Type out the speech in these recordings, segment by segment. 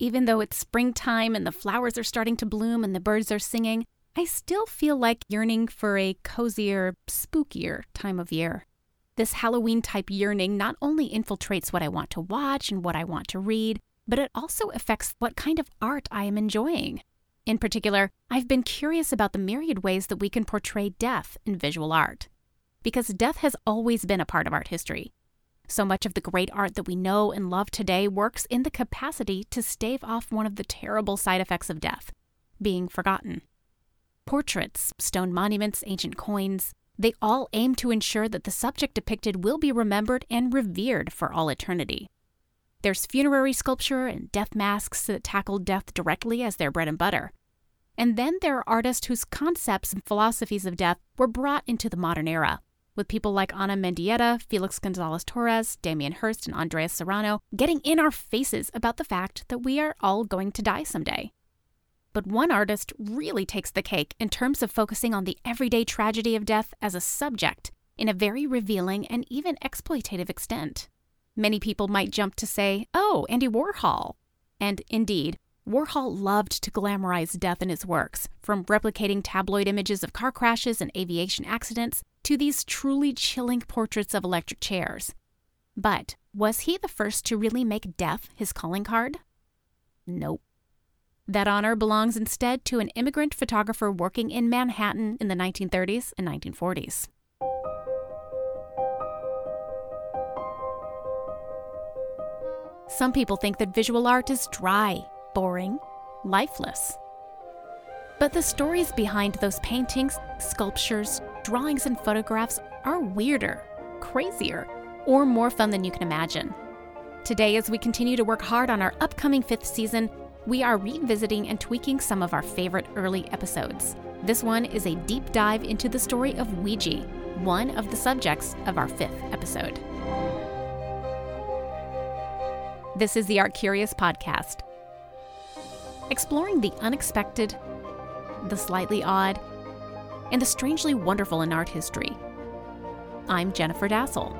even though it's springtime and the flowers are starting to bloom and the birds are singing, I still feel like yearning for a cozier, spookier time of year. This Halloween type yearning not only infiltrates what I want to watch and what I want to read, but it also affects what kind of art I am enjoying. In particular, I've been curious about the myriad ways that we can portray death in visual art. Because death has always been a part of art history. So much of the great art that we know and love today works in the capacity to stave off one of the terrible side effects of death being forgotten. Portraits, stone monuments, ancient coins, they all aim to ensure that the subject depicted will be remembered and revered for all eternity. There's funerary sculpture and death masks that tackle death directly as their bread and butter. And then there are artists whose concepts and philosophies of death were brought into the modern era, with people like Ana Mendieta, Felix Gonzalez Torres, Damien Hirst, and Andres Serrano getting in our faces about the fact that we are all going to die someday. But one artist really takes the cake in terms of focusing on the everyday tragedy of death as a subject in a very revealing and even exploitative extent. Many people might jump to say, oh, Andy Warhol. And indeed, Warhol loved to glamorize death in his works, from replicating tabloid images of car crashes and aviation accidents to these truly chilling portraits of electric chairs. But was he the first to really make death his calling card? Nope. That honor belongs instead to an immigrant photographer working in Manhattan in the 1930s and 1940s. Some people think that visual art is dry, boring, lifeless. But the stories behind those paintings, sculptures, drawings, and photographs are weirder, crazier, or more fun than you can imagine. Today, as we continue to work hard on our upcoming fifth season, we are revisiting and tweaking some of our favorite early episodes. This one is a deep dive into the story of Weegee, one of the subjects of our fifth episode. This is the Art Curious podcast, exploring the unexpected, the slightly odd, and the strangely wonderful in art history. I'm Jennifer Dasal.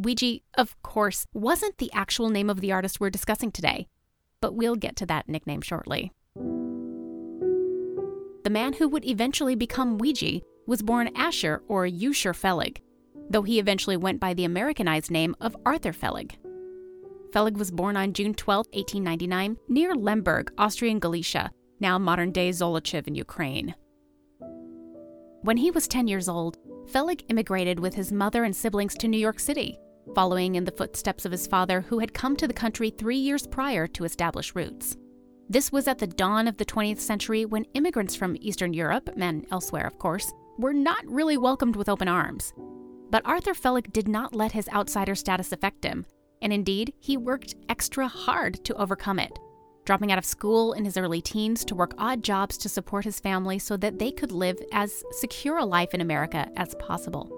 Weegee, of course, wasn't the actual name of the artist we're discussing today, but we'll get to that nickname shortly. The man who would eventually become Weegee was born Asher or Usher Felig, though he eventually went by the Americanized name of Arthur Felig. Felig was born on June 12, 1899, near Lemberg, Austrian Galicia, now modern day Zolochiv in Ukraine. When he was 10 years old, Felig immigrated with his mother and siblings to New York City, following in the footsteps of his father, who had come to the country three years prior to establish roots. This was at the dawn of the 20th century when immigrants from Eastern Europe, and elsewhere, of course, were not really welcomed with open arms. But Arthur Felig did not let his outsider status affect him, and indeed, he worked extra hard to overcome it, dropping out of school in his early teens to work odd jobs to support his family so that they could live as secure a life in America as possible.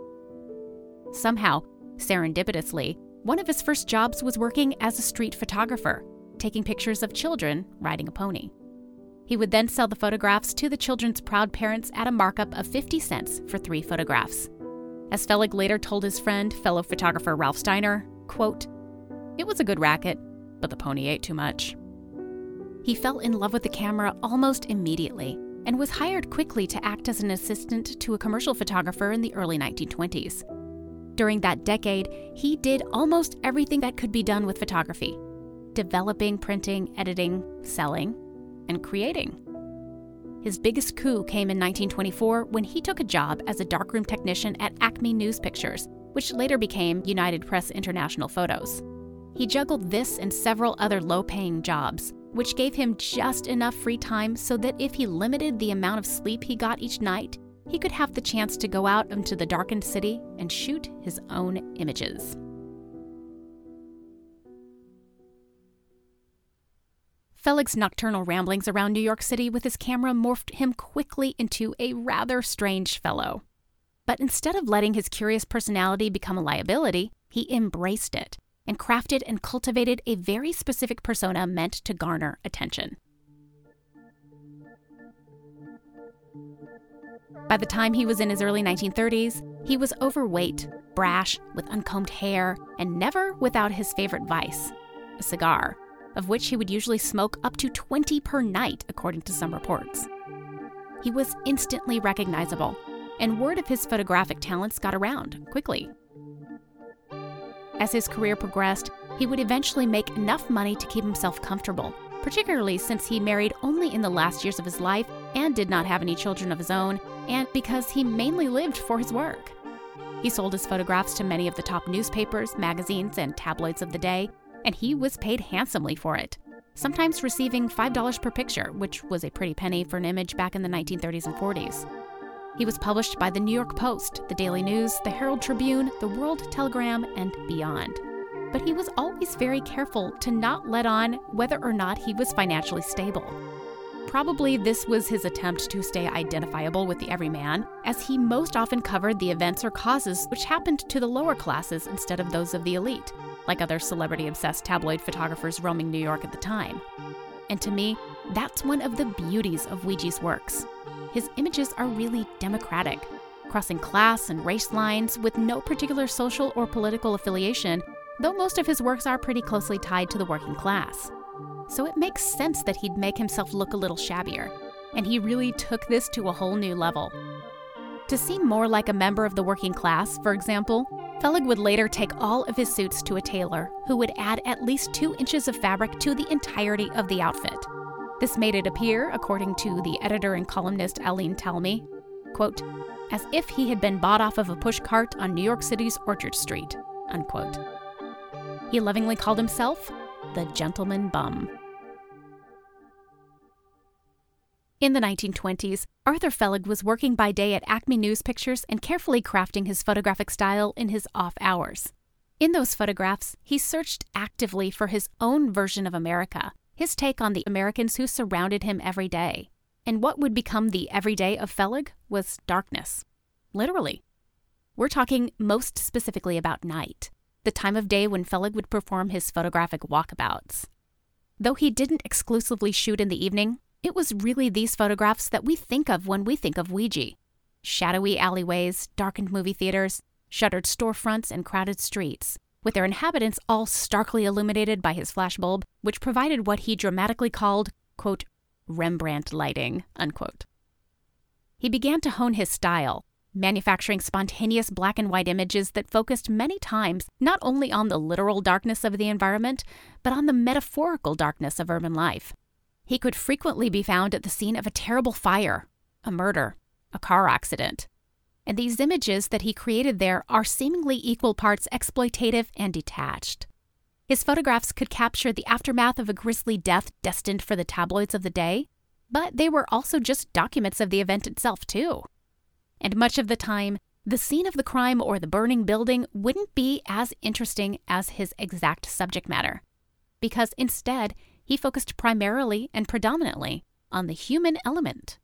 Somehow, Serendipitously, one of his first jobs was working as a street photographer, taking pictures of children riding a pony. He would then sell the photographs to the children's proud parents at a markup of 50 cents for three photographs. As Felig later told his friend, fellow photographer Ralph Steiner, quote, It was a good racket, but the pony ate too much. He fell in love with the camera almost immediately and was hired quickly to act as an assistant to a commercial photographer in the early 1920s. During that decade, he did almost everything that could be done with photography developing, printing, editing, selling, and creating. His biggest coup came in 1924 when he took a job as a darkroom technician at Acme News Pictures, which later became United Press International Photos. He juggled this and several other low paying jobs, which gave him just enough free time so that if he limited the amount of sleep he got each night, he could have the chance to go out into the darkened city and shoot his own images. Felig's nocturnal ramblings around New York City with his camera morphed him quickly into a rather strange fellow. But instead of letting his curious personality become a liability, he embraced it and crafted and cultivated a very specific persona meant to garner attention. By the time he was in his early 1930s, he was overweight, brash, with uncombed hair, and never without his favorite vice a cigar, of which he would usually smoke up to 20 per night, according to some reports. He was instantly recognizable, and word of his photographic talents got around quickly. As his career progressed, he would eventually make enough money to keep himself comfortable, particularly since he married only in the last years of his life and did not have any children of his own, and because he mainly lived for his work. He sold his photographs to many of the top newspapers, magazines, and tabloids of the day, and he was paid handsomely for it, sometimes receiving $5 per picture, which was a pretty penny for an image back in the 1930s and 40s. He was published by the New York Post, the Daily News, the Herald Tribune, the World Telegram, and beyond. But he was always very careful to not let on whether or not he was financially stable. Probably this was his attempt to stay identifiable with the everyman, as he most often covered the events or causes which happened to the lower classes instead of those of the elite, like other celebrity obsessed tabloid photographers roaming New York at the time. And to me, that's one of the beauties of Weegee's works. His images are really democratic, crossing class and race lines with no particular social or political affiliation, though most of his works are pretty closely tied to the working class so it makes sense that he'd make himself look a little shabbier. And he really took this to a whole new level. To seem more like a member of the working class, for example, Felig would later take all of his suits to a tailor, who would add at least two inches of fabric to the entirety of the outfit. This made it appear, according to the editor and columnist Aline Talmy, quote, as if he had been bought off of a pushcart on New York City's Orchard Street, unquote. He lovingly called himself the gentleman bum. In the 1920s, Arthur Felig was working by day at Acme News Pictures and carefully crafting his photographic style in his off hours. In those photographs, he searched actively for his own version of America, his take on the Americans who surrounded him every day. And what would become the everyday of Felig was darkness. Literally. We're talking most specifically about night, the time of day when Felig would perform his photographic walkabouts. Though he didn't exclusively shoot in the evening, it was really these photographs that we think of when we think of Weegee shadowy alleyways, darkened movie theaters, shuttered storefronts, and crowded streets, with their inhabitants all starkly illuminated by his flashbulb, which provided what he dramatically called, quote, Rembrandt lighting, unquote. He began to hone his style, manufacturing spontaneous black and white images that focused many times not only on the literal darkness of the environment, but on the metaphorical darkness of urban life. He could frequently be found at the scene of a terrible fire, a murder, a car accident. And these images that he created there are seemingly equal parts exploitative and detached. His photographs could capture the aftermath of a grisly death destined for the tabloids of the day, but they were also just documents of the event itself, too. And much of the time, the scene of the crime or the burning building wouldn't be as interesting as his exact subject matter, because instead, he focused primarily and predominantly on the human element.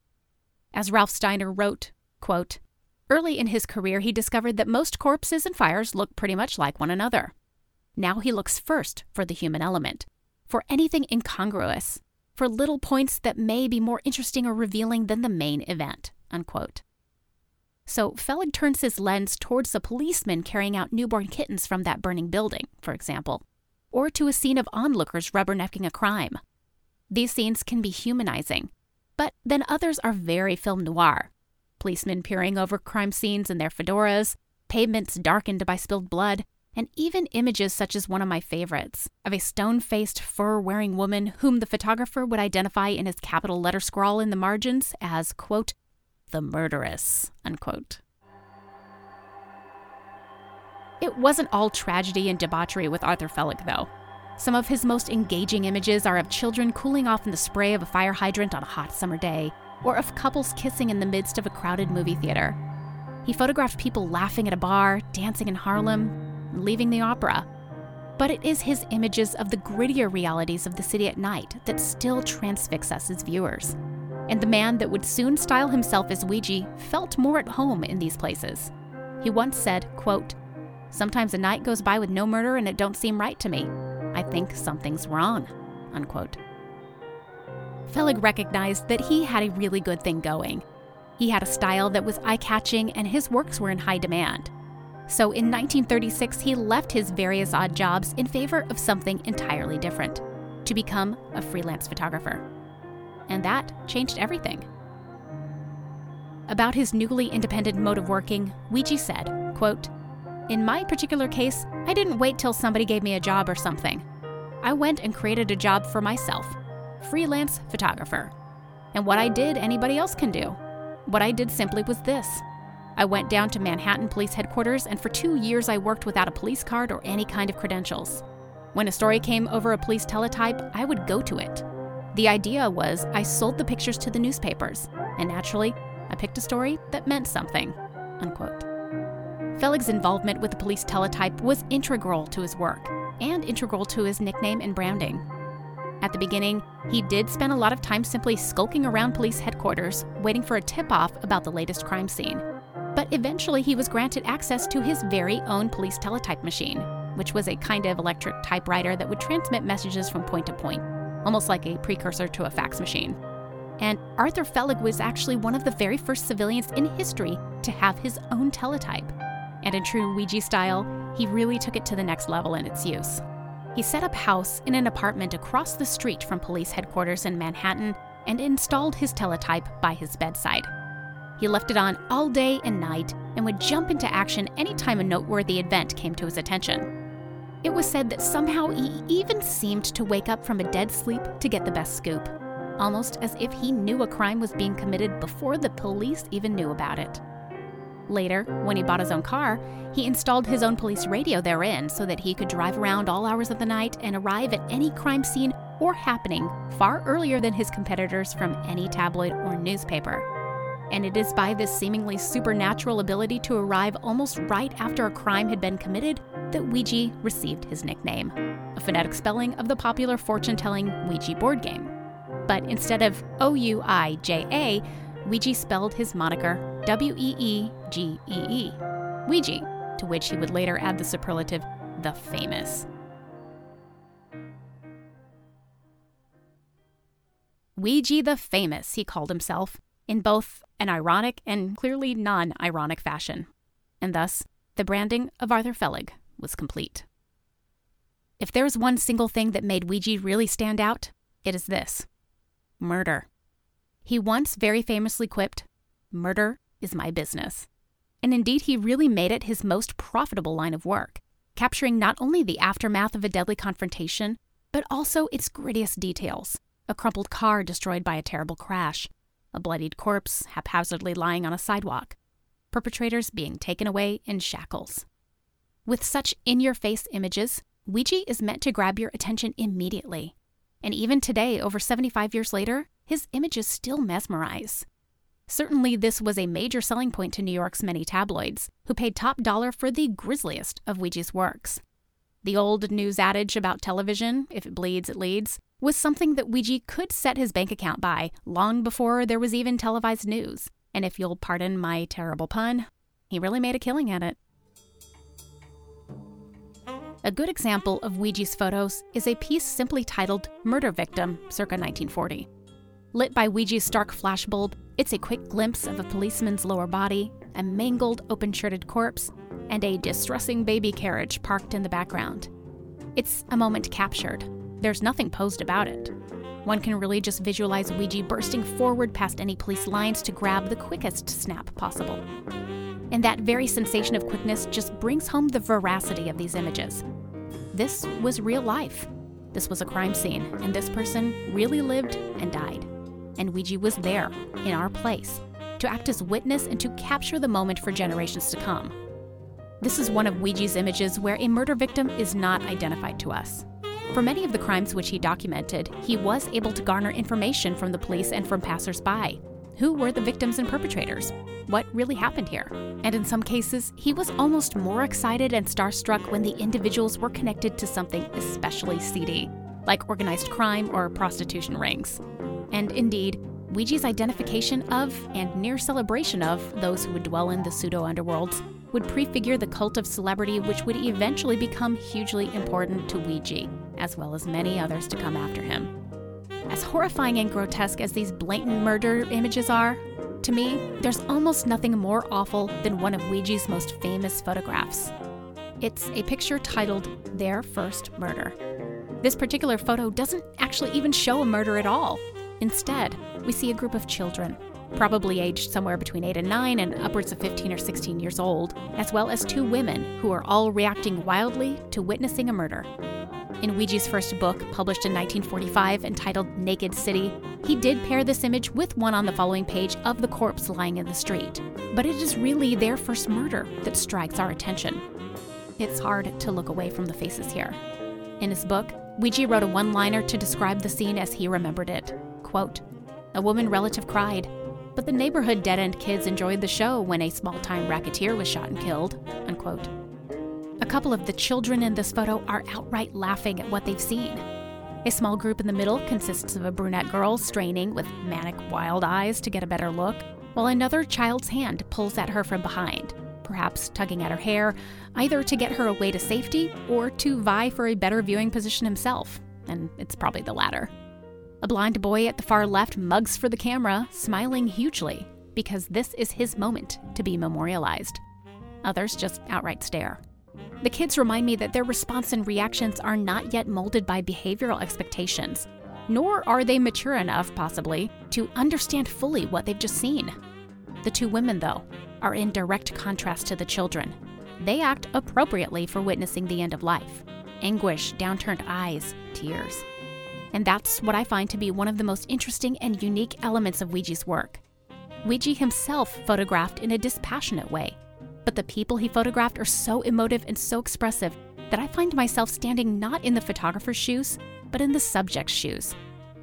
As Ralph Steiner wrote, quote, Early in his career, he discovered that most corpses and fires look pretty much like one another. Now he looks first for the human element, for anything incongruous, for little points that may be more interesting or revealing than the main event. Unquote. So Felig turns his lens towards the policeman carrying out newborn kittens from that burning building, for example, or to a scene of onlookers rubbernecking a crime. These scenes can be humanizing, but then others are very film noir. Policemen peering over crime scenes in their fedoras, pavements darkened by spilled blood, and even images such as one of my favorites of a stone faced, fur wearing woman whom the photographer would identify in his capital letter scrawl in the margins as, quote, the murderess, unquote. It wasn't all tragedy and debauchery with Arthur Felig, though. Some of his most engaging images are of children cooling off in the spray of a fire hydrant on a hot summer day, or of couples kissing in the midst of a crowded movie theater. He photographed people laughing at a bar, dancing in Harlem, and leaving the opera. But it is his images of the grittier realities of the city at night that still transfix us as viewers. And the man that would soon style himself as Weegee felt more at home in these places. He once said, quote, Sometimes a night goes by with no murder and it don't seem right to me. I think something's wrong. Unquote. Felig recognized that he had a really good thing going. He had a style that was eye catching and his works were in high demand. So in 1936, he left his various odd jobs in favor of something entirely different to become a freelance photographer. And that changed everything. About his newly independent mode of working, Weegee said, quote, In my particular case, I didn't wait till somebody gave me a job or something. I went and created a job for myself, freelance photographer. And what I did, anybody else can do. What I did simply was this I went down to Manhattan Police Headquarters, and for two years I worked without a police card or any kind of credentials. When a story came over a police teletype, I would go to it. The idea was I sold the pictures to the newspapers, and naturally, I picked a story that meant something. Unquote. Felig's involvement with the police teletype was integral to his work and integral to his nickname and branding. At the beginning, he did spend a lot of time simply skulking around police headquarters, waiting for a tip off about the latest crime scene but eventually he was granted access to his very own police teletype machine, which was a kind of electric typewriter that would transmit messages from point to point, almost like a precursor to a fax machine. And Arthur Felig was actually one of the very first civilians in history to have his own teletype. And in true Weegee style, he really took it to the next level in its use. He set up house in an apartment across the street from police headquarters in Manhattan and installed his teletype by his bedside. He left it on all day and night and would jump into action anytime a noteworthy event came to his attention. It was said that somehow he even seemed to wake up from a dead sleep to get the best scoop, almost as if he knew a crime was being committed before the police even knew about it. Later, when he bought his own car, he installed his own police radio therein so that he could drive around all hours of the night and arrive at any crime scene or happening far earlier than his competitors from any tabloid or newspaper and it is by this seemingly supernatural ability to arrive almost right after a crime had been committed that Weegee received his nickname, a phonetic spelling of the popular fortune telling Ouija board game. But instead of O U I J A, Weegee spelled his moniker W E E G E E, Weegee, to which he would later add the superlative the famous. Weegee the Famous, he called himself, in both an ironic and clearly non ironic fashion. And thus, the branding of Arthur Felig was complete. If there's one single thing that made Weegee really stand out, it is this murder. He once very famously quipped, Murder is my business. And indeed, he really made it his most profitable line of work, capturing not only the aftermath of a deadly confrontation, but also its grittiest details a crumpled car destroyed by a terrible crash, a bloodied corpse haphazardly lying on a sidewalk, perpetrators being taken away in shackles. With such in your face images, Weegee is meant to grab your attention immediately. And even today, over 75 years later, his images still mesmerize. Certainly, this was a major selling point to New York's many tabloids, who paid top dollar for the grisliest of Weegee's works. The old news adage about television, if it bleeds, it leads, was something that Weegee could set his bank account by long before there was even televised news. And if you'll pardon my terrible pun, he really made a killing at it. A good example of Weegee's photos is a piece simply titled Murder Victim, circa 1940. Lit by Weegee's stark flashbulb, it's a quick glimpse of a policeman's lower body, a mangled, open shirted corpse, and a distressing baby carriage parked in the background. It's a moment captured, there's nothing posed about it. One can really just visualize Weegee bursting forward past any police lines to grab the quickest snap possible. And that very sensation of quickness just brings home the veracity of these images. This was real life. This was a crime scene, and this person really lived and died. And Weegee was there, in our place, to act as witness and to capture the moment for generations to come. This is one of Weegee's images where a murder victim is not identified to us. For many of the crimes which he documented, he was able to garner information from the police and from passersby. Who were the victims and perpetrators? What really happened here? And in some cases, he was almost more excited and starstruck when the individuals were connected to something especially seedy, like organized crime or prostitution rings. And indeed, Weegee's identification of and near celebration of those who would dwell in the pseudo underworlds would prefigure the cult of celebrity which would eventually become hugely important to Weegee, as well as many others to come after him. As horrifying and grotesque as these blatant murder images are, to me, there's almost nothing more awful than one of Weegee's most famous photographs. It's a picture titled Their First Murder. This particular photo doesn't actually even show a murder at all. Instead, we see a group of children, probably aged somewhere between 8 and 9 and upwards of 15 or 16 years old, as well as two women who are all reacting wildly to witnessing a murder. In Weegee's first book, published in 1945 entitled Naked City, he did pair this image with one on the following page of the corpse lying in the street. But it is really their first murder that strikes our attention. It's hard to look away from the faces here. In his book, Weegee wrote a one liner to describe the scene as he remembered it. Quote, A woman relative cried, but the neighborhood dead end kids enjoyed the show when a small time racketeer was shot and killed. Unquote. A couple of the children in this photo are outright laughing at what they've seen. A small group in the middle consists of a brunette girl straining with manic, wild eyes to get a better look, while another child's hand pulls at her from behind, perhaps tugging at her hair, either to get her away to safety or to vie for a better viewing position himself. And it's probably the latter. A blind boy at the far left mugs for the camera, smiling hugely, because this is his moment to be memorialized. Others just outright stare. The kids remind me that their response and reactions are not yet molded by behavioral expectations, nor are they mature enough, possibly, to understand fully what they've just seen. The two women, though, are in direct contrast to the children. They act appropriately for witnessing the end of life anguish, downturned eyes, tears. And that's what I find to be one of the most interesting and unique elements of Weegee's work. Weegee himself photographed in a dispassionate way, but the people he photographed are so emotive and so expressive that I find myself standing not in the photographer's shoes, but in the subject's shoes.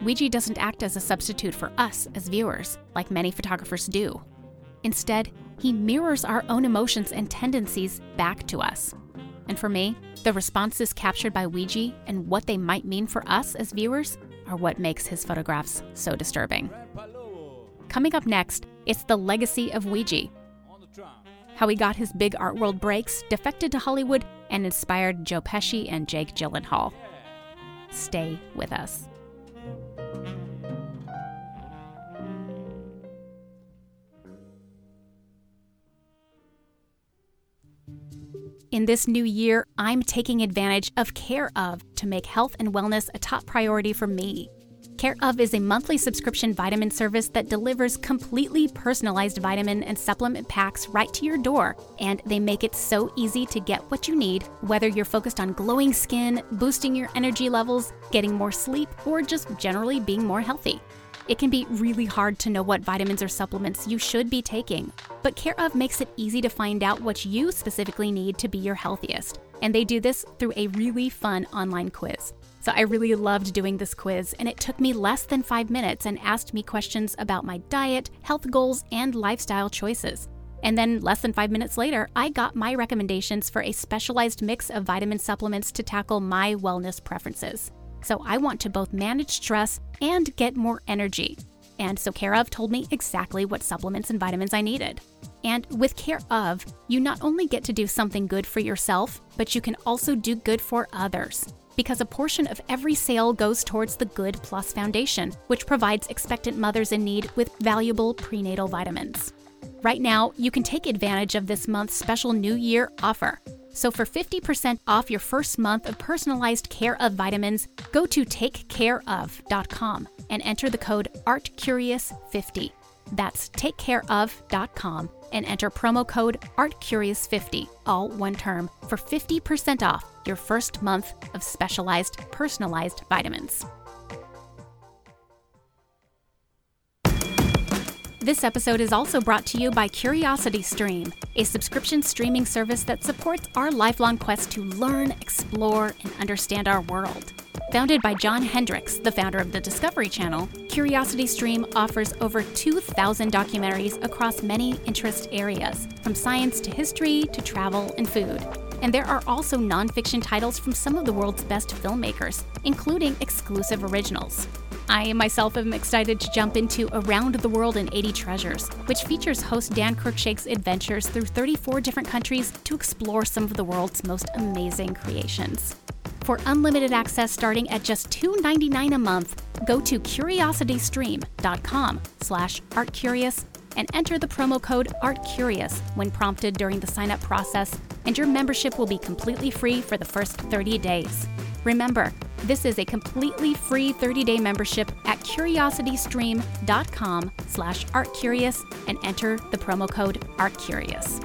Weegee doesn't act as a substitute for us as viewers, like many photographers do. Instead, he mirrors our own emotions and tendencies back to us. And for me, the responses captured by Weegee and what they might mean for us as viewers are what makes his photographs so disturbing. Coming up next, it's the legacy of Weegee, how he got his big art world breaks, defected to Hollywood, and inspired Joe Pesci and Jake Gyllenhaal. Stay with us. In this new year, I'm taking advantage of Care of to make health and wellness a top priority for me. Care of is a monthly subscription vitamin service that delivers completely personalized vitamin and supplement packs right to your door, and they make it so easy to get what you need, whether you're focused on glowing skin, boosting your energy levels, getting more sleep, or just generally being more healthy. It can be really hard to know what vitamins or supplements you should be taking, but Care of makes it easy to find out what you specifically need to be your healthiest. And they do this through a really fun online quiz. So I really loved doing this quiz, and it took me less than five minutes and asked me questions about my diet, health goals, and lifestyle choices. And then, less than five minutes later, I got my recommendations for a specialized mix of vitamin supplements to tackle my wellness preferences. So I want to both manage stress and get more energy. And so Care of told me exactly what supplements and vitamins I needed. And with Care of, you not only get to do something good for yourself, but you can also do good for others because a portion of every sale goes towards the Good Plus Foundation, which provides expectant mothers in need with valuable prenatal vitamins. Right now, you can take advantage of this month's special New Year offer. So, for 50% off your first month of personalized care of vitamins, go to takecareof.com and enter the code ARTCurious50. That's takecareof.com and enter promo code ARTCurious50, all one term, for 50% off your first month of specialized, personalized vitamins. This episode is also brought to you by Curiosity Stream, a subscription streaming service that supports our lifelong quest to learn, explore, and understand our world. Founded by John Hendricks, the founder of the Discovery Channel, Curiosity Stream offers over 2,000 documentaries across many interest areas, from science to history to travel and food. And there are also nonfiction titles from some of the world's best filmmakers, including exclusive originals. I myself am excited to jump into Around the World in 80 Treasures, which features host Dan Cruickshank's adventures through 34 different countries to explore some of the world's most amazing creations. For unlimited access starting at just $2.99 a month, go to curiositystream.com slash artcurious and enter the promo code ARTCurious when prompted during the sign-up process, and your membership will be completely free for the first 30 days. Remember, this is a completely free 30-day membership at curiositystream.com slash artcurious and enter the promo code ARTCurious.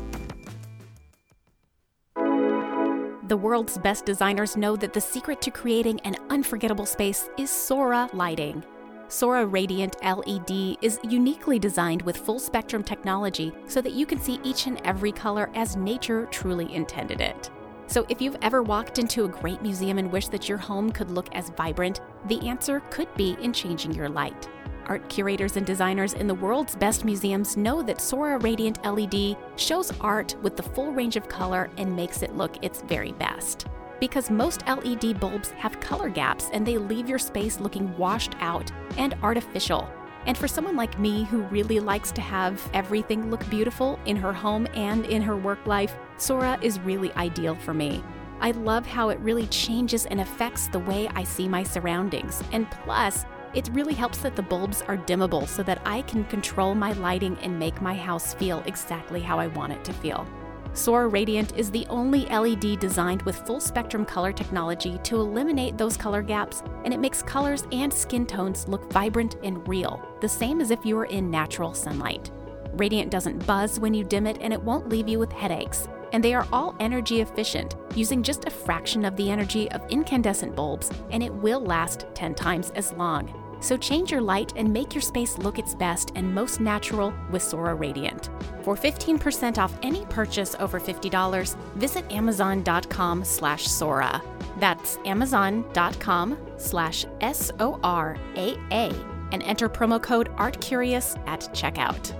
The world's best designers know that the secret to creating an unforgettable space is Soraa lighting. Soraa Radiant LED is uniquely designed with full spectrum technology so that you can see each and every color as nature truly intended it. So, if you've ever walked into a great museum and wished that your home could look as vibrant, the answer could be in changing your light. Art curators and designers in the world's best museums know that Soraa Radiant LED shows art with the full range of color and makes it look its very best. Because most LED bulbs have color gaps and they leave your space looking washed out and artificial. And for someone like me who really likes to have everything look beautiful in her home and in her work life, Soraa is really ideal for me. I love how it really changes and affects the way I see my surroundings. And plus, it really helps that the bulbs are dimmable so that I can control my lighting and make my house feel exactly how I want it to feel. Soraa Radiant is the only LED designed with full spectrum color technology to eliminate those color gaps, and it makes colors and skin tones look vibrant and real, the same as if you were in natural sunlight. Radiant doesn't buzz when you dim it, and it won't leave you with headaches. And they are all energy efficient, using just a fraction of the energy of incandescent bulbs, and it will last 10 times as long. So change your light and make your space look its best and most natural with Soraa Radiant. For 15% off any purchase over $50, visit amazon.com slash Soraa. That's amazon.com slash S-O-R-A-A and enter promo code ARTCurious at checkout.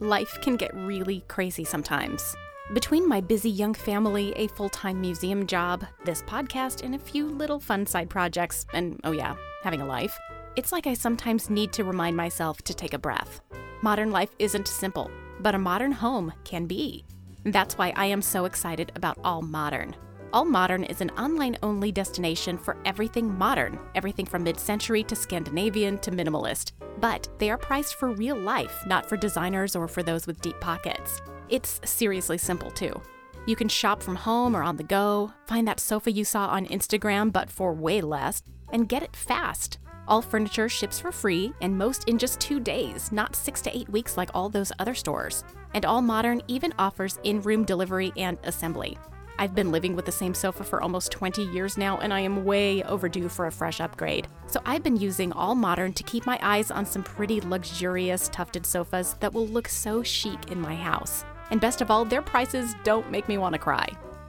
Life can get really crazy sometimes. Between my busy young family, a full time museum job, this podcast, and a few little fun side projects, and oh yeah, having a life, it's like I sometimes need to remind myself to take a breath. Modern life isn't simple, but a modern home can be. That's why I am so excited about All Modern. All Modern is an online only destination for everything modern, everything from mid century to Scandinavian to minimalist. But they are priced for real life, not for designers or for those with deep pockets. It's seriously simple, too. You can shop from home or on the go, find that sofa you saw on Instagram but for way less, and get it fast. All furniture ships for free, and most in just two days, not six to eight weeks like all those other stores. And All Modern even offers in room delivery and assembly. I've been living with the same sofa for almost 20 years now, and I am way overdue for a fresh upgrade. So I've been using All Modern to keep my eyes on some pretty luxurious tufted sofas that will look so chic in my house. And best of all, their prices don't make me want to cry.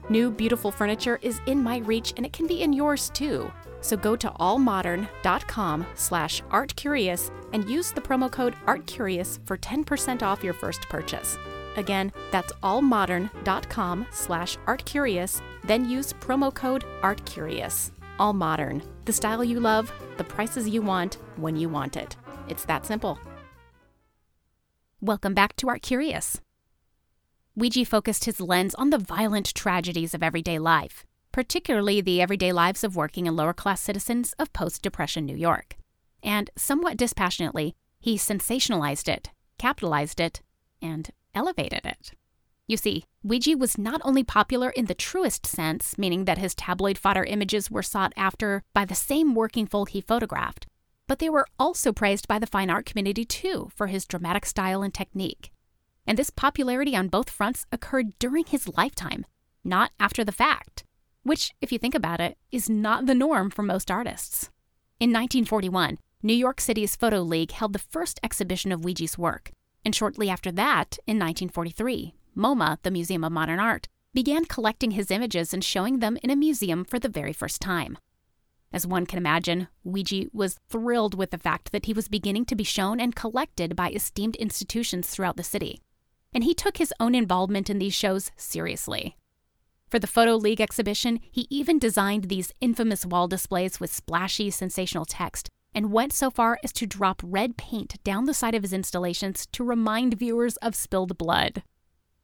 New beautiful furniture is in my reach and it can be in yours too. So go to allmodern.com slash artcurious and use the promo code artcurious for 10% off your first purchase. Again, that's allmodern.com slash artcurious, then use promo code artcurious. All Modern, the style you love, the prices you want, when you want it. It's that simple. Welcome back to Art Curious. Weegee focused his lens on the violent tragedies of everyday life, particularly the everyday lives of working and lower class citizens of post Depression New York. And somewhat dispassionately, he sensationalized it, capitalized it, and elevated it. You see, Weegee was not only popular in the truest sense, meaning that his tabloid fodder images were sought after by the same working folk he photographed, but they were also praised by the fine art community too for his dramatic style and technique. And this popularity on both fronts occurred during his lifetime, not after the fact, which, if you think about it, is not the norm for most artists. In 1941, New York City's Photo League held the first exhibition of Weegee's work, and shortly after that, in 1943, MoMA, the Museum of Modern Art, began collecting his images and showing them in a museum for the very first time. As one can imagine, Weegee was thrilled with the fact that he was beginning to be shown and collected by esteemed institutions throughout the city and he took his own involvement in these shows seriously. For the Photo League exhibition, he even designed these infamous wall displays with splashy, sensational text and went so far as to drop red paint down the side of his installations to remind viewers of spilled blood.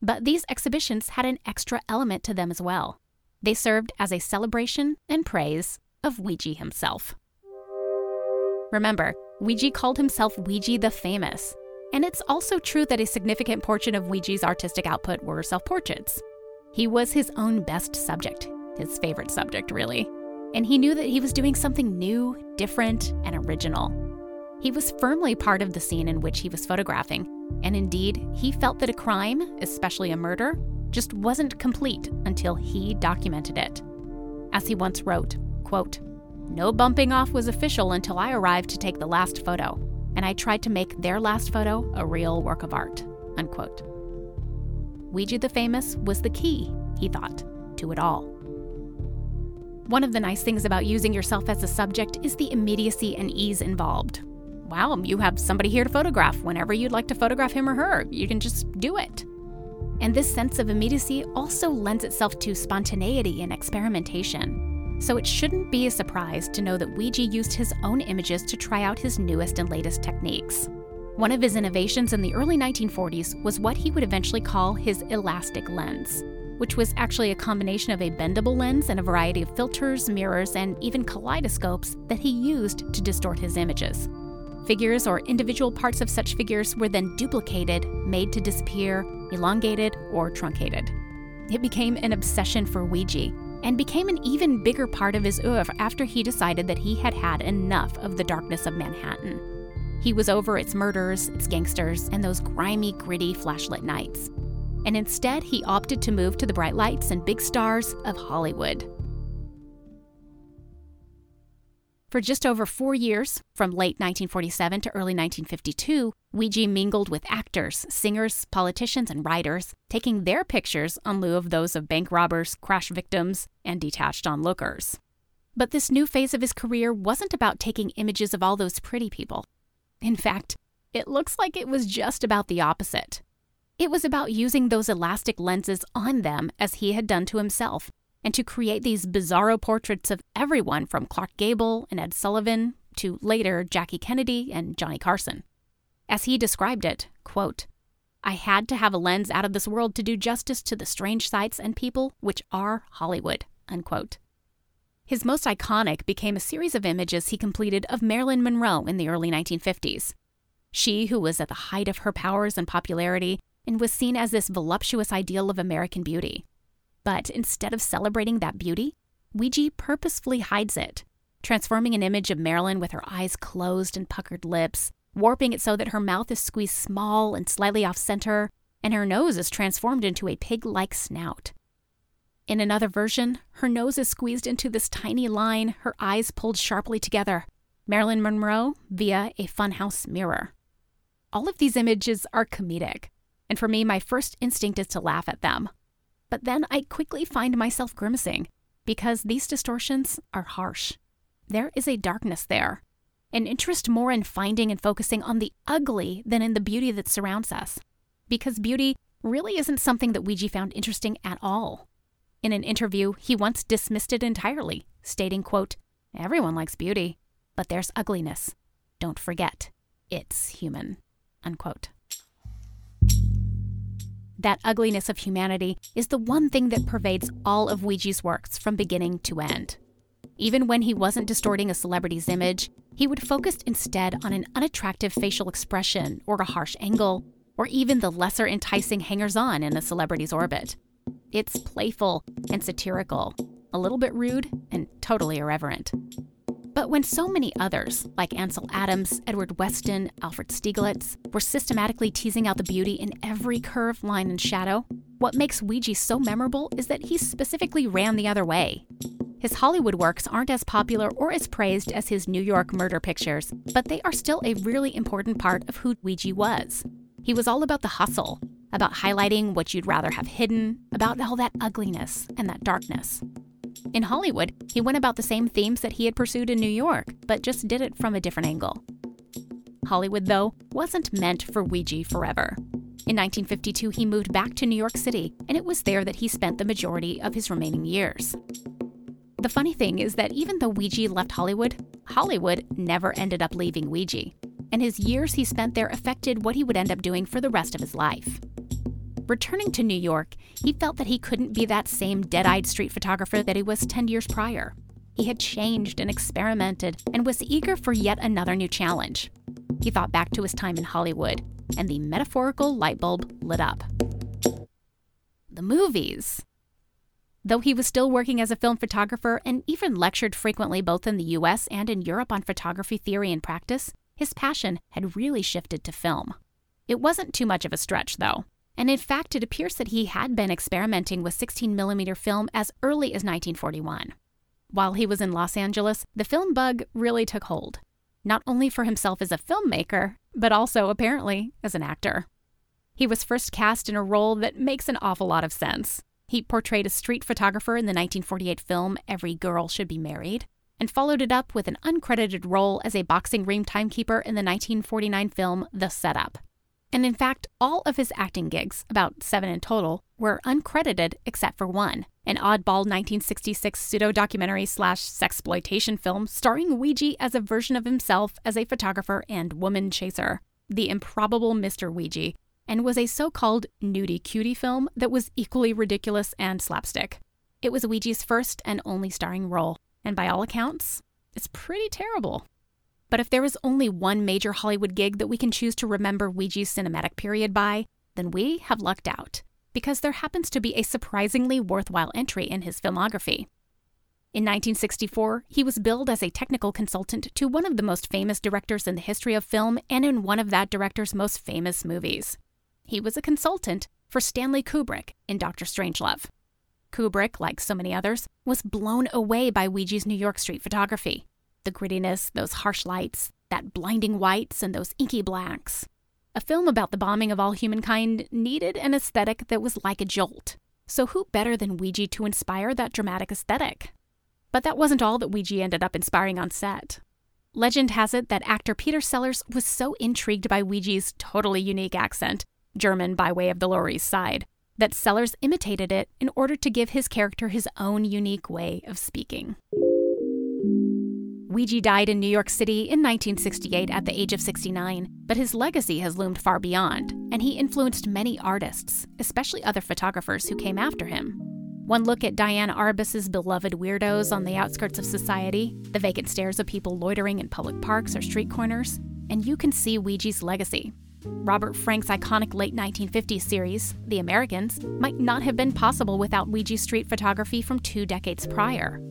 But these exhibitions had an extra element to them as well. They served as a celebration and praise of Weegee himself. Remember, Weegee called himself Weegee the Famous, and it's also true that a significant portion of Weegee's artistic output were self portraits. He was his own best subject, his favorite subject, really and he knew that he was doing something new, different, and original. He was firmly part of the scene in which he was photographing, and indeed, he felt that a crime, especially a murder, just wasn't complete until he documented it. As he once wrote, quote, No bumping off was official until I arrived to take the last photo, and I tried to make their last photo a real work of art. Unquote. Weegee the Famous was the key, he thought, to it all. One of the nice things about using yourself as a subject is the immediacy and ease involved. Wow, you have somebody here to photograph whenever you'd like to photograph him or her. You can just do it. And this sense of immediacy also lends itself to spontaneity and experimentation. So it shouldn't be a surprise to know that Weegee used his own images to try out his newest and latest techniques. One of his innovations in the early 1940s was what he would eventually call his elastic lens which was actually a combination of a bendable lens and a variety of filters, mirrors, and even kaleidoscopes that he used to distort his images. Figures or individual parts of such figures were then duplicated, made to disappear, elongated, or truncated. It became an obsession for Weegee and became an even bigger part of his oeuvre after he decided that he had had enough of the darkness of Manhattan. He was over its murders, its gangsters, and those grimy, gritty flashlit nights and instead he opted to move to the bright lights and big stars of Hollywood. For just over four years, from late 1947 to early 1952, Weegee mingled with actors, singers, politicians, and writers, taking their pictures in lieu of those of bank robbers, crash victims, and detached onlookers. But this new phase of his career wasn't about taking images of all those pretty people. In fact, it looks like it was just about the opposite. It was about using those elastic lenses on them as he had done to himself, and to create these bizarro portraits of everyone from Clark Gable and Ed Sullivan to later Jackie Kennedy and Johnny Carson. As he described it, quote, I had to have a lens out of this world to do justice to the strange sights and people which are Hollywood. Unquote. His most iconic became a series of images he completed of Marilyn Monroe in the early 1950s. She, who was at the height of her powers and popularity, and was seen as this voluptuous ideal of American beauty. But instead of celebrating that beauty, Weegee purposefully hides it, transforming an image of Marilyn with her eyes closed and puckered lips, warping it so that her mouth is squeezed small and slightly off center, and her nose is transformed into a pig like snout. In another version, her nose is squeezed into this tiny line, her eyes pulled sharply together. Marilyn Monroe via a funhouse mirror. All of these images are comedic, and for me, my first instinct is to laugh at them. But then I quickly find myself grimacing because these distortions are harsh. There is a darkness there, an interest more in finding and focusing on the ugly than in the beauty that surrounds us. Because beauty really isn't something that Weegee found interesting at all. In an interview, he once dismissed it entirely, stating, quote, Everyone likes beauty, but there's ugliness. Don't forget, it's human. Unquote. That ugliness of humanity is the one thing that pervades all of Weegee's works from beginning to end. Even when he wasn't distorting a celebrity's image, he would focus instead on an unattractive facial expression or a harsh angle, or even the lesser enticing hangers on in a celebrity's orbit. It's playful and satirical, a little bit rude, and totally irreverent. But when so many others, like Ansel Adams, Edward Weston, Alfred Stieglitz, were systematically teasing out the beauty in every curve, line, and shadow, what makes Weegee so memorable is that he specifically ran the other way. His Hollywood works aren't as popular or as praised as his New York murder pictures, but they are still a really important part of who Weegee was. He was all about the hustle, about highlighting what you'd rather have hidden, about all that ugliness and that darkness. In Hollywood, he went about the same themes that he had pursued in New York, but just did it from a different angle. Hollywood, though, wasn't meant for Weegee forever. In 1952, he moved back to New York City, and it was there that he spent the majority of his remaining years. The funny thing is that even though Weegee left Hollywood, Hollywood never ended up leaving Weegee, and his years he spent there affected what he would end up doing for the rest of his life. Returning to New York, he felt that he couldn't be that same dead eyed street photographer that he was 10 years prior. He had changed and experimented and was eager for yet another new challenge. He thought back to his time in Hollywood, and the metaphorical light bulb lit up. The movies. Though he was still working as a film photographer and even lectured frequently both in the US and in Europe on photography theory and practice, his passion had really shifted to film. It wasn't too much of a stretch, though. And in fact, it appears that he had been experimenting with 16mm film as early as 1941. While he was in Los Angeles, the film bug really took hold, not only for himself as a filmmaker, but also apparently as an actor. He was first cast in a role that makes an awful lot of sense. He portrayed a street photographer in the 1948 film Every Girl Should Be Married, and followed it up with an uncredited role as a boxing ring timekeeper in the 1949 film The Setup. And in fact, all of his acting gigs, about seven in total, were uncredited except for one an oddball 1966 pseudo documentary slash sexploitation film starring Weegee as a version of himself as a photographer and woman chaser, The Improbable Mr. Weegee, and was a so called nudie cutie film that was equally ridiculous and slapstick. It was Weegee's first and only starring role, and by all accounts, it's pretty terrible. But if there is only one major Hollywood gig that we can choose to remember Weegee's cinematic period by, then we have lucked out, because there happens to be a surprisingly worthwhile entry in his filmography. In 1964, he was billed as a technical consultant to one of the most famous directors in the history of film and in one of that director's most famous movies. He was a consultant for Stanley Kubrick in Doctor Strangelove. Kubrick, like so many others, was blown away by Weegee's New York street photography the grittiness, those harsh lights, that blinding whites, and those inky blacks. A film about the bombing of all humankind needed an aesthetic that was like a jolt. So, who better than Weegee to inspire that dramatic aesthetic? But that wasn't all that Weegee ended up inspiring on set. Legend has it that actor Peter Sellers was so intrigued by Weegee's totally unique accent, German by way of the Lower East Side, that Sellers imitated it in order to give his character his own unique way of speaking. Weegee died in New York City in 1968 at the age of 69, but his legacy has loomed far beyond, and he influenced many artists, especially other photographers who came after him. One look at Diane Arbus's beloved weirdos on the outskirts of society, the vacant stares of people loitering in public parks or street corners, and you can see Weegee's legacy. Robert Frank's iconic late 1950s series, The Americans, might not have been possible without Weegee street photography from two decades prior.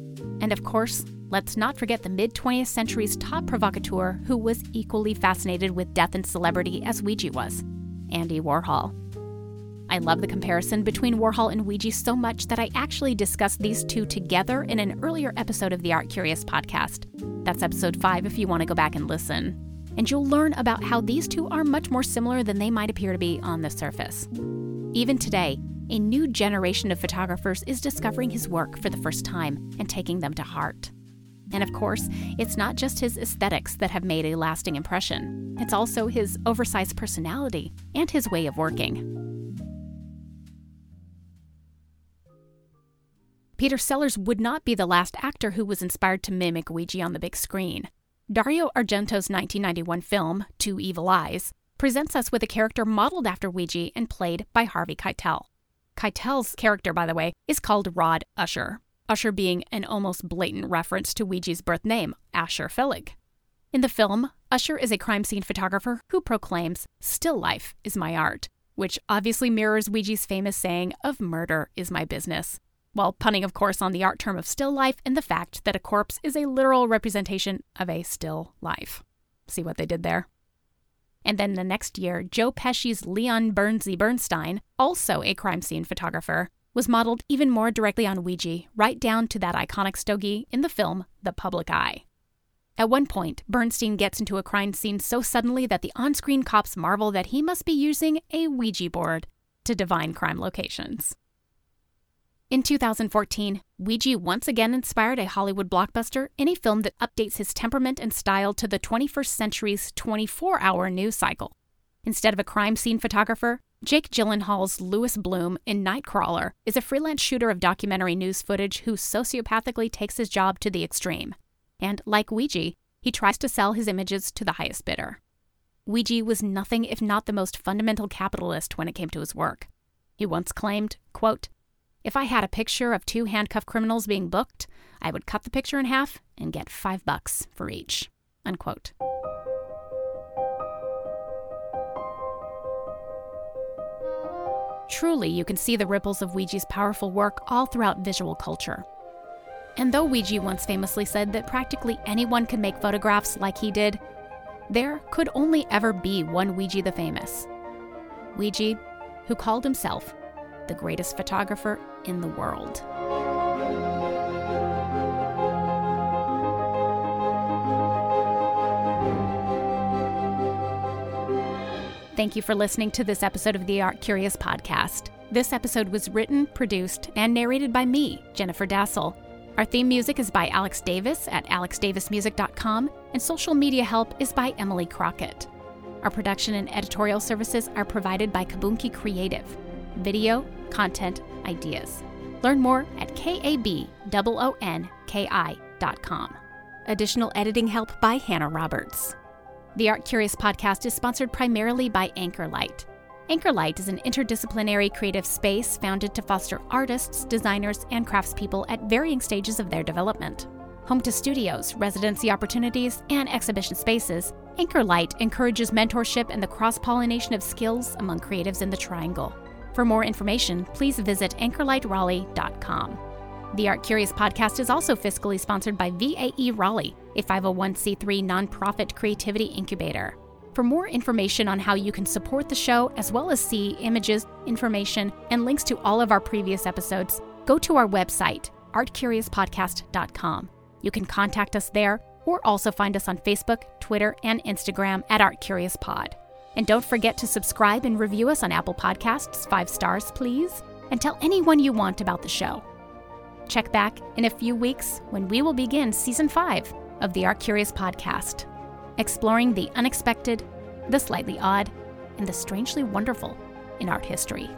And of course, let's not forget the mid 20th century's top provocateur who was equally fascinated with death and celebrity as Weegee was Andy Warhol. I love the comparison between Warhol and Weegee so much that I actually discussed these two together in an earlier episode of the Art Curious podcast. That's episode 5 if you want to go back and listen. And you'll learn about how these two are much more similar than they might appear to be on the surface. Even today, a new generation of photographers is discovering his work for the first time and taking them to heart. And of course, it's not just his aesthetics that have made a lasting impression, it's also his oversized personality and his way of working. Peter Sellers would not be the last actor who was inspired to mimic Weegee on the big screen. Dario Argento's 1991 film, Two Evil Eyes, presents us with a character modeled after Weegee and played by Harvey Keitel. Keitel's character, by the way, is called Rod Usher, Usher being an almost blatant reference to Weegee's birth name, Asher Fellig. In the film, Usher is a crime scene photographer who proclaims, Still life is my art, which obviously mirrors Weegee's famous saying of murder is my business, while punning, of course, on the art term of still life and the fact that a corpse is a literal representation of a still life. See what they did there? And then the next year, Joe Pesci's Leon Bernsey Bernstein, also a crime scene photographer, was modeled even more directly on Weegee, right down to that iconic stogie in the film The Public Eye. At one point, Bernstein gets into a crime scene so suddenly that the on screen cops marvel that he must be using a Ouija board to divine crime locations. In 2014, Weegee once again inspired a Hollywood blockbuster in a film that updates his temperament and style to the 21st century's 24 hour news cycle. Instead of a crime scene photographer, Jake Gyllenhaal's Lewis Bloom in Nightcrawler is a freelance shooter of documentary news footage who sociopathically takes his job to the extreme. And like Weegee, he tries to sell his images to the highest bidder. Weegee was nothing if not the most fundamental capitalist when it came to his work. He once claimed, quote, If I had a picture of two handcuffed criminals being booked, I would cut the picture in half and get five bucks for each. Unquote. Truly, you can see the ripples of Weegee's powerful work all throughout visual culture. And though Weegee once famously said that practically anyone could make photographs like he did, there could only ever be one Weegee the famous. Weegee, who called himself the greatest photographer in the world. Thank you for listening to this episode of the Art Curious podcast. This episode was written, produced, and narrated by me, Jennifer Dasal. Our theme music is by Alex Davis at alexdavismusic.com, and social media help is by Emily Crockett. Our production and editorial services are provided by Kabunki Creative. Video, content, ideas. Learn more at kabonki.com. Additional editing help by Hannah Roberts. The Art Curious podcast is sponsored primarily by Anchorlight. Anchorlight is an interdisciplinary creative space founded to foster artists, designers, and craftspeople at varying stages of their development. Home to studios, residency opportunities, and exhibition spaces, Anchorlight encourages mentorship and the cross pollination of skills among creatives in the Triangle. For more information, please visit anchorlightraleigh.com. The Art Curious podcast is also fiscally sponsored by VAE Raleigh, a 501c3 nonprofit creativity incubator. For more information on how you can support the show, as well as see images, information, and links to all of our previous episodes, go to our website, artcuriouspodcast.com. You can contact us there or also find us on Facebook, Twitter, and Instagram at ArtCuriousPod. And don't forget to subscribe and review us on Apple Podcasts, five stars, please, and tell anyone you want about the show. Check back in a few weeks when we will begin season five of the Art Curious podcast, exploring the unexpected, the slightly odd, and the strangely wonderful in art history.